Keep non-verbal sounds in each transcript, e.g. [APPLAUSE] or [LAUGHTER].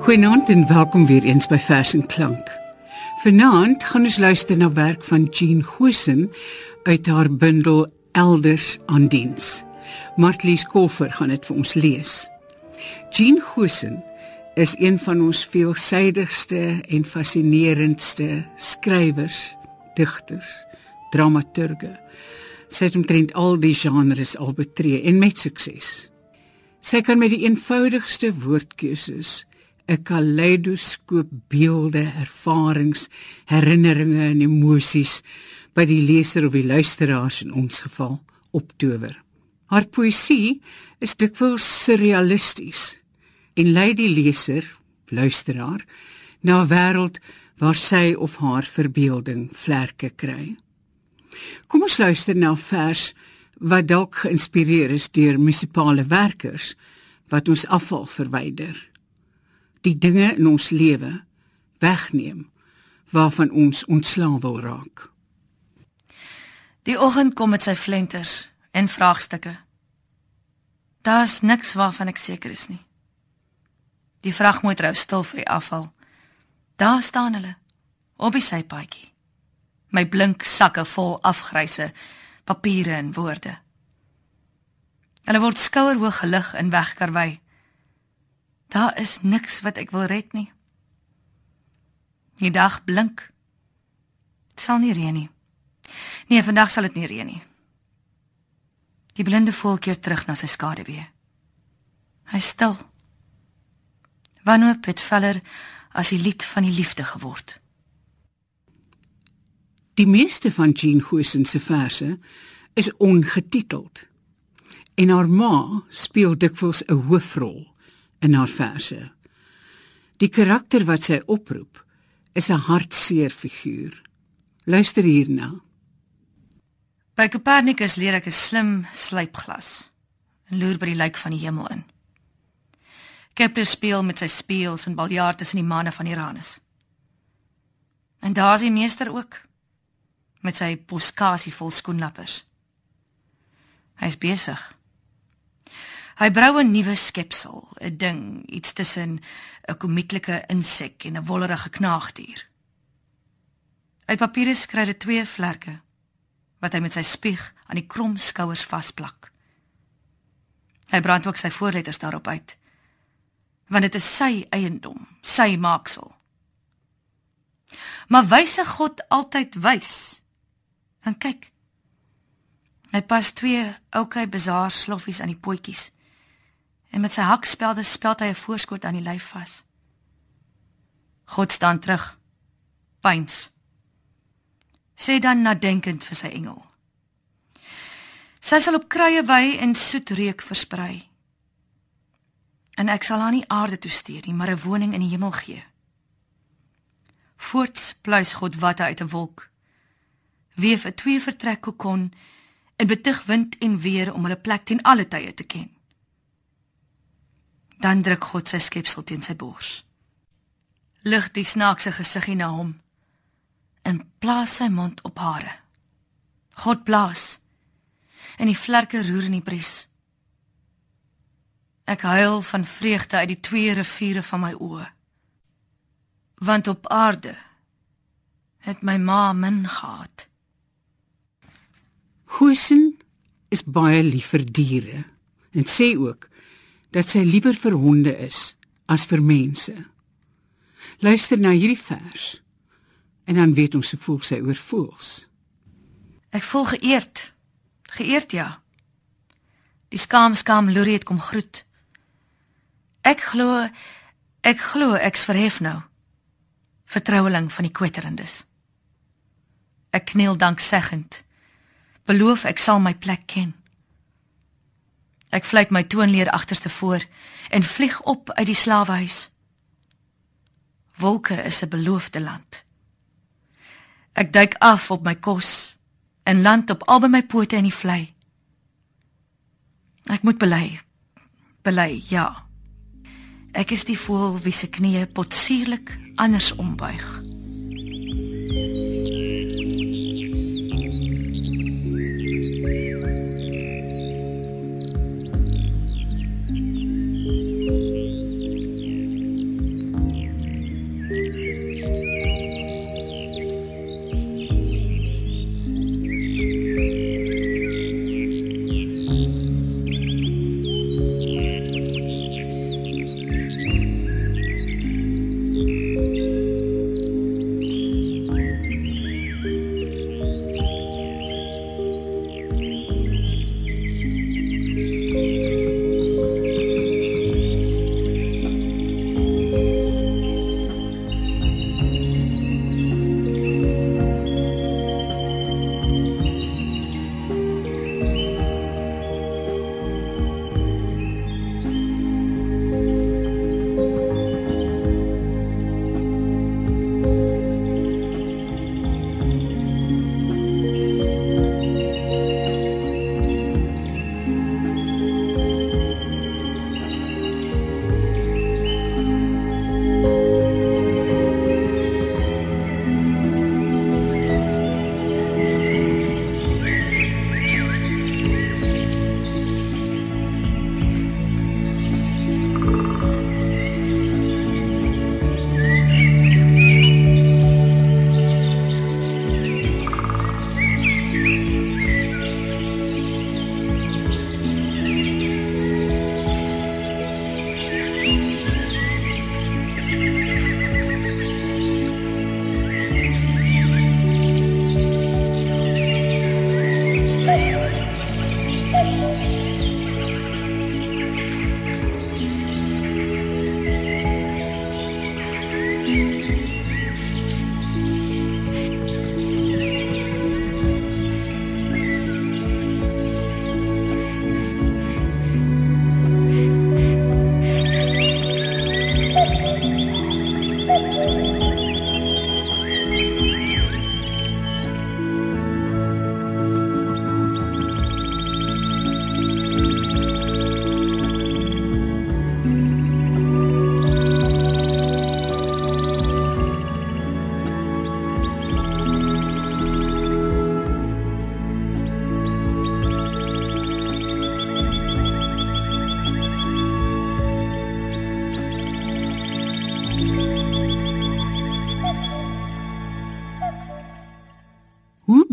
Goeienaand en welkom weer eens by Vers en Klank. Vanaand gaan ons luister na werk van Jean Gosen uit haar bundel Elders aan diens. Martlies Koffer gaan dit vir ons lees. Jean Gosen is een van ons veelsidigste en fascinerendste skrywers, digters, dramaturge. Sy het omtrent al die genres al betree en met sukses. Sy kan met die eenvoudigste woordkeuses 'n kaleidoskoop beelde, ervarings, herinneringe en emosies by die leser of die luisteraars in ons geval optower. Haar poësie is dikwels surrealisties en lei die leser, luisteraar, na 'n wêreld waar sy of haar verbeelding vlerke kry. Kom ons luister na 'n vers wat dalk geïnspireer is deur munisipale werkers wat ons afval verwyder die dinge in ons lewe wegneem waarvan ons ontslaaw wil raak. Die oggend kom met sy flenters en vraagstukke. Daar's niks waarvan ek seker is nie. Die vragmotor hou stil vir die afval. Daar staan hulle op die sypaadjie. My blink sakke vol afgryse papiere en woorde. Hulle word skouerhoog gelig en wegkarwei. Daar is niks wat ek wil red nie. Die dag blink. Dit sal nie reën nie. Nee, vandag sal dit nie reën nie. Die blinde voel keer terug na sy skaduwee. Hy stil. Wanneer het Feller as die lied van die liefde geword? Die meeste van Jean Gosen se verse is ongetiteld. En haar ma speel dikwels 'n hoofrol in haar verse. Die karakter wat sy oproep is 'n hartseer figuur. Luister hierna. By Copernicus leer ek 'n slim slypglas en loer by die lyk van die hemel in. Kepler speel met sy speels en biljart tussen die manne van Uranus. En daar's die meester ook met sy boskasie vol skoenlappers. Hy's besig Hy brou 'n nuwe skepsel, 'n ding, iets tussen 'n komieklike insek en 'n wollerige knaagdier. Uit papiere skry hy twee vlerke wat hy met sy spieg aan die krom skouers vasplak. Hy brand ook sy voorletters daarop uit. Want dit is sy eiendom, sy maaksel. Maar wyse God altyd wys. Want kyk. Hy pas twee oukei bazaar sloffies aan die potjies en met sy hakspelde speld hy 'n voorskot aan die lyf vas. God staan terug. Pyns. Sê dan nadenkend vir sy engel. Sy sal op kruie wy en soet reuk versprei. En ek sal haar nie aarde toe stuur nie, maar 'n woning in die hemel gee. Voorts pluis God watte uit 'n wolk. Weef 'n twee vertrek kokon en betug wind en weer om hulle plek ten alle tye te ken dan druk God sy skepsel teen sy bors. Lig die snaakse gesiggie na hom en plaas sy mond op hare. God blaas en die vlerke roer in die bries. Ek huil van vreugde uit die twee riviere van my oë. Want op aarde het my ma min gehad. Huisen is baie lief vir diere en sê ook dat sy liewer vir honde is as vir mense. Luister na hierdie vers en dan weet ons hoe voel sy oor voels. Ek voel geëerd. Geëerd ja. Die skaam skaam Lurie het kom groet. Ek glo ek glo ek's verhef nou. Vertroueling van die kwetterendes. Ek kniel dankseggend. Beloof ek sal my plek ken. Ek fluit my toonleer agterste voor en vlieg op uit die slawehuis. Wolke is 'n beloofde land. Ek duik af op my kos en land op albei my pote in die vlei. Ek moet bely. Bely, ja. Ek is die voël wie se knieë potsierlik anders ombuig.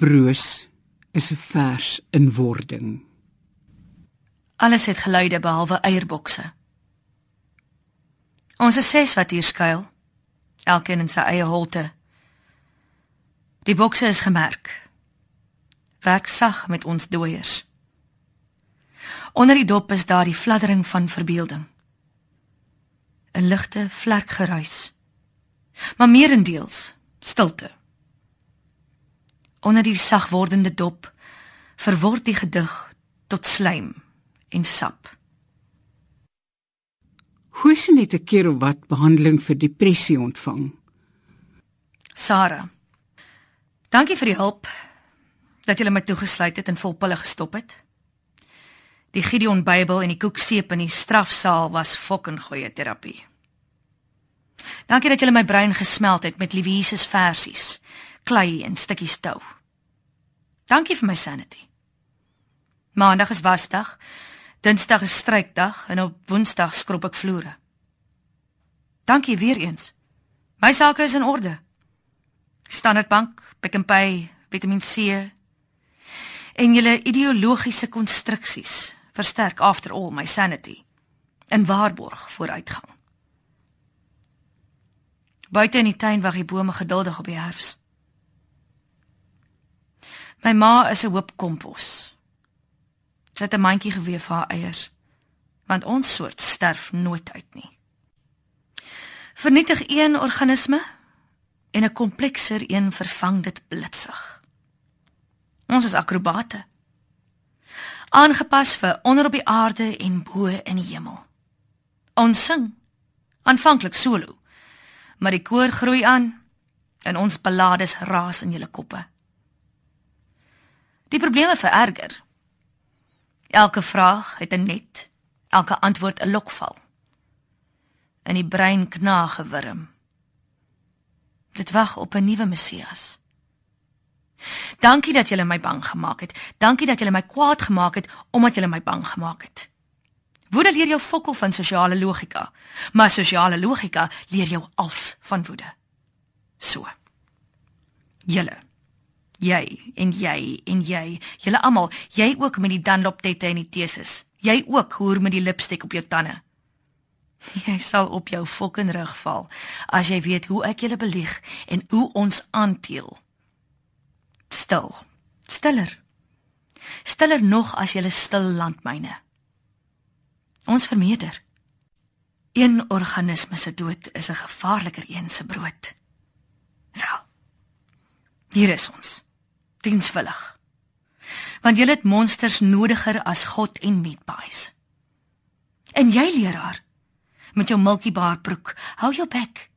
Broos is 'n vers in wording. Alles het geluide behalwe eierbokse. Ons is ses wat hier skuil, elkeen in sy eie holte. Die bokse is gemerk. Werk sag met ons dooiers. Onder die dop is daar die fladdering van verbeelding. 'n Ligte vlekgeruis. Maar meerendeels stilte. Onder die sag wordende dop verword die gedig tot slaim en sap. Hoe sien dit 'n keer of wat behandeling vir depressie ontvang? Sarah. Dankie vir die hulp dat jy my toegesluit het en volpille gestop het. Die Gideon Bybel en die koekseep in die strafsaal was fucking goeie terapie. Dankie dat jy my brein gesmeld het met liewe Jesus versies, klei en stukkies tou. Dankie vir my sanity. Maandag is wasdag, Dinsdag is strykdag en op Woensdag skrob ek vloere. Dankie weer eens. My sake is in orde. Standard Bank, Pick n Pay, Vitamiin C en julle ideologiese konstruksies versterk after all my sanity en waarborg vooruitgang. Buite in die tuin wag die bome geduldig op die herfs. My ma is 'n hoop kompos. Sy het 'n mandjie geweef vir haar eiers, want ons soort sterf nooit uit nie. Vernietig een organisme en 'n komplekser een vervang dit blitsig. Ons is akrobate. Aangepas vir onder op die aarde en bo in die hemel. Ons sing aanvanklik solo, maar die koor groei aan en ons ballades raas in julle koppe. Die probleme vererger Elke vraag het 'n net, elke antwoord 'n lokval. In die brein knaag 'n wurm. Dit wag op 'n nuwe Messias. Dankie dat julle my bang gemaak het. Dankie dat julle my kwaad gemaak het omdat julle my bang gemaak het. Woede leer jou fokol van sosiale logika, maar sosiale logika leer jou als van woede. So. Julle Jy en jy en jy, julle almal, jy ook met die Dunlop tette en die teses. Jy ook hoor met die lipstik op jou tande. [LAUGHS] Jy sal op jou fucking rug val as jy weet hoe ek julle belieg en hoe ons aanteel. Stil. Stiller. Stiller nog as julle stil landmyne. Ons vermeerder. Een organisme se dood is 'n gevaarliker een se brood. Wel. Hier is ons dienswillig. Want jy het monsters nodiger as God en meatpies. En jy leraar met jou milky bar broek, hou jou bek.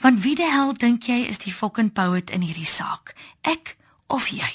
Want wie die hel dink jy is die fucking poet in hierdie saak? Ek of jy?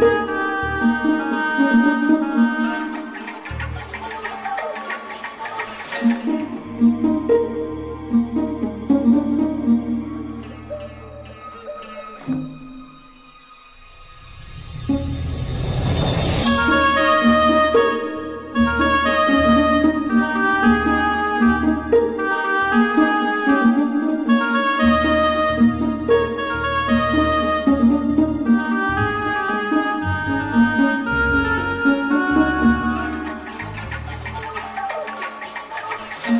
Música In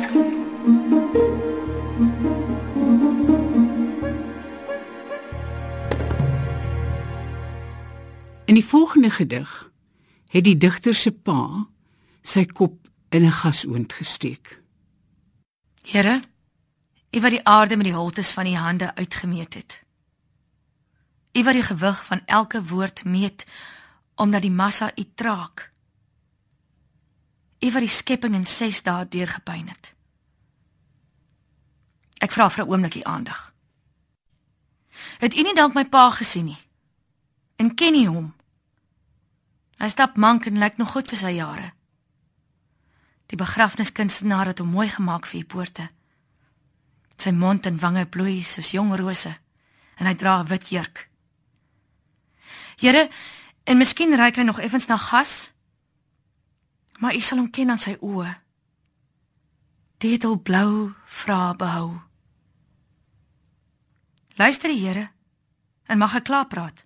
die volgende gedig het die digter se pa sy kop in 'n gasoond gesteek. Here, U wat die aarde met die holtes van U hande uitgemeet het. U wat die gewig van elke woord meet omdat die massa U traak. U wat die skepping in 6 dae deurgepyn het. Ek vra vir 'n oomblik U aandag. Het U nie dalk my pa gesien nie? En ken U hom? Hy stap mank en lyk nog goed vir sy jare. Die begrafniskunstenaar het hom mooi gemaak vir die poorte. Sy mond en wange bloei soos jong rose en hy dra 'n wit jurk. Here, en miskien ry hy nog effens na gas, maar u sal hom ken aan sy oë. Dit het al blou vra behou. Luister die Here en mag ek klaar praat.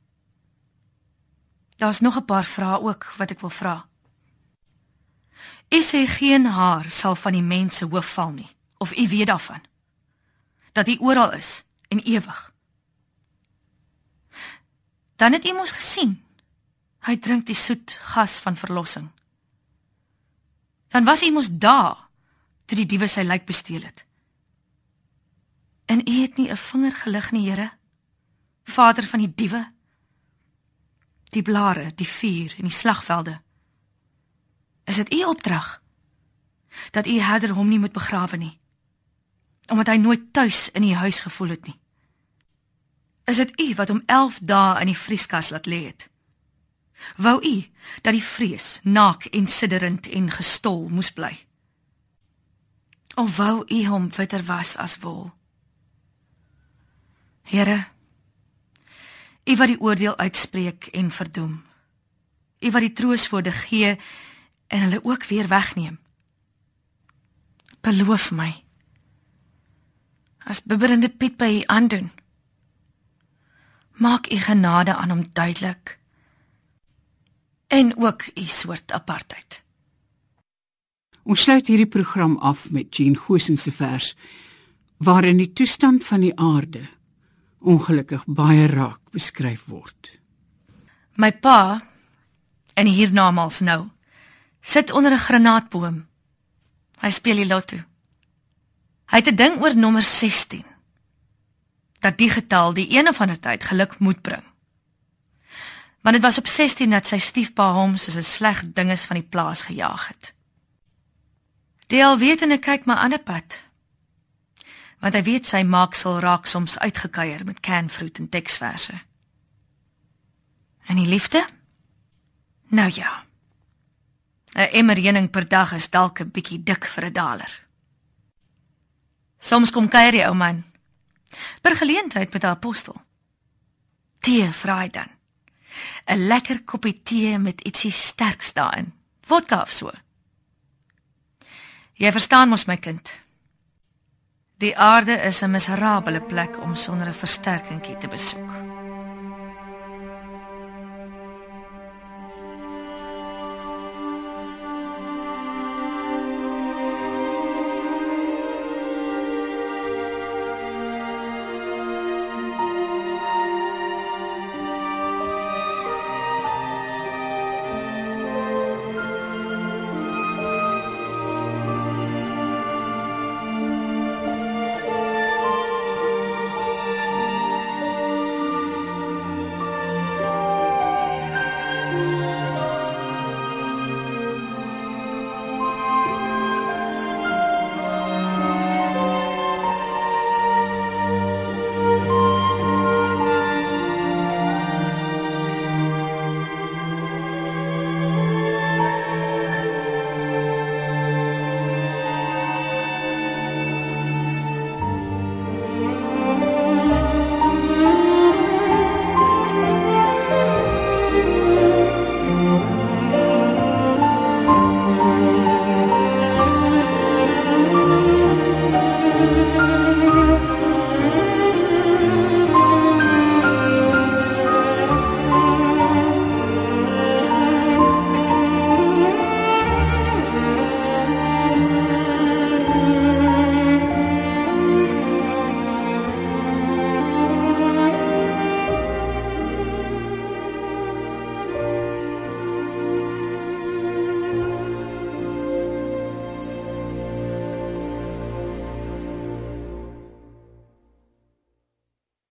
Daar's nog 'n paar vrae ook wat ek wil vra. Is hy geen haar sal van die mense hoof val nie of u weet daarvan? Dat hy oral is en ewig. Dan het u mos gesien. Hy drink die soet gas van verlossing. Dan was hy mos daar toe die diewe sy lijk besteel het. En u het nie 'n vinger gelig nie, Here. Vader van die diewe. Die blare, die vuur en die slagvelde. Is dit u opdrag dat u herder hom nie moet begrawe nie? Omdat hy nooit tuis in die huis gevoel het nie. Is dit u wat hom 11 dae in die vrieskas laat lê het? Wou u dat die vrees naak en sidderend en gestol moes bly? Of wou u hom witter was as wol? Here, u wat die oordeel uitspreek en verdoem. U wat die troostwoorde gee en hulle ook weer wegneem. Beloof my as bibberende Piet by u aandoen. Maak u genade aan hom duidelik en ook u soort apartheid. Ons sluit hierdie program af met Jean Gosen se vers waarin die toestand van die aarde ongelukkig baie raak beskryf word. My pa en hiernamaals nou sit onder 'n granaatboom. Hy speel die lotto. Hy het 'n ding oor nommer 16. Dat die getal die een of ander tyd geluk moet bring. Want dit was op 16 dat sy stiefpa hom soos 'n sleg dinges van die plaas gejaag het. Die alwetende kyk maar aan 'n pad. Want hy weet sy maak sal raak soms uitgekuier met canfruit en teksverse. En die liefde? Nou ja. 'n Emmer heuning per dag is dalk 'n bietjie dik vir 'n daler. Soms kom kuier die ou man per geleentheid met 'n apostel. Tee vra hy dan. 'n Lekker koppie tee met ietsie sterks daarin. Vodka of so. Jy verstaan mos my kind. Die aarde is 'n miserabele plek om sonder 'n versterkingkie te besoek.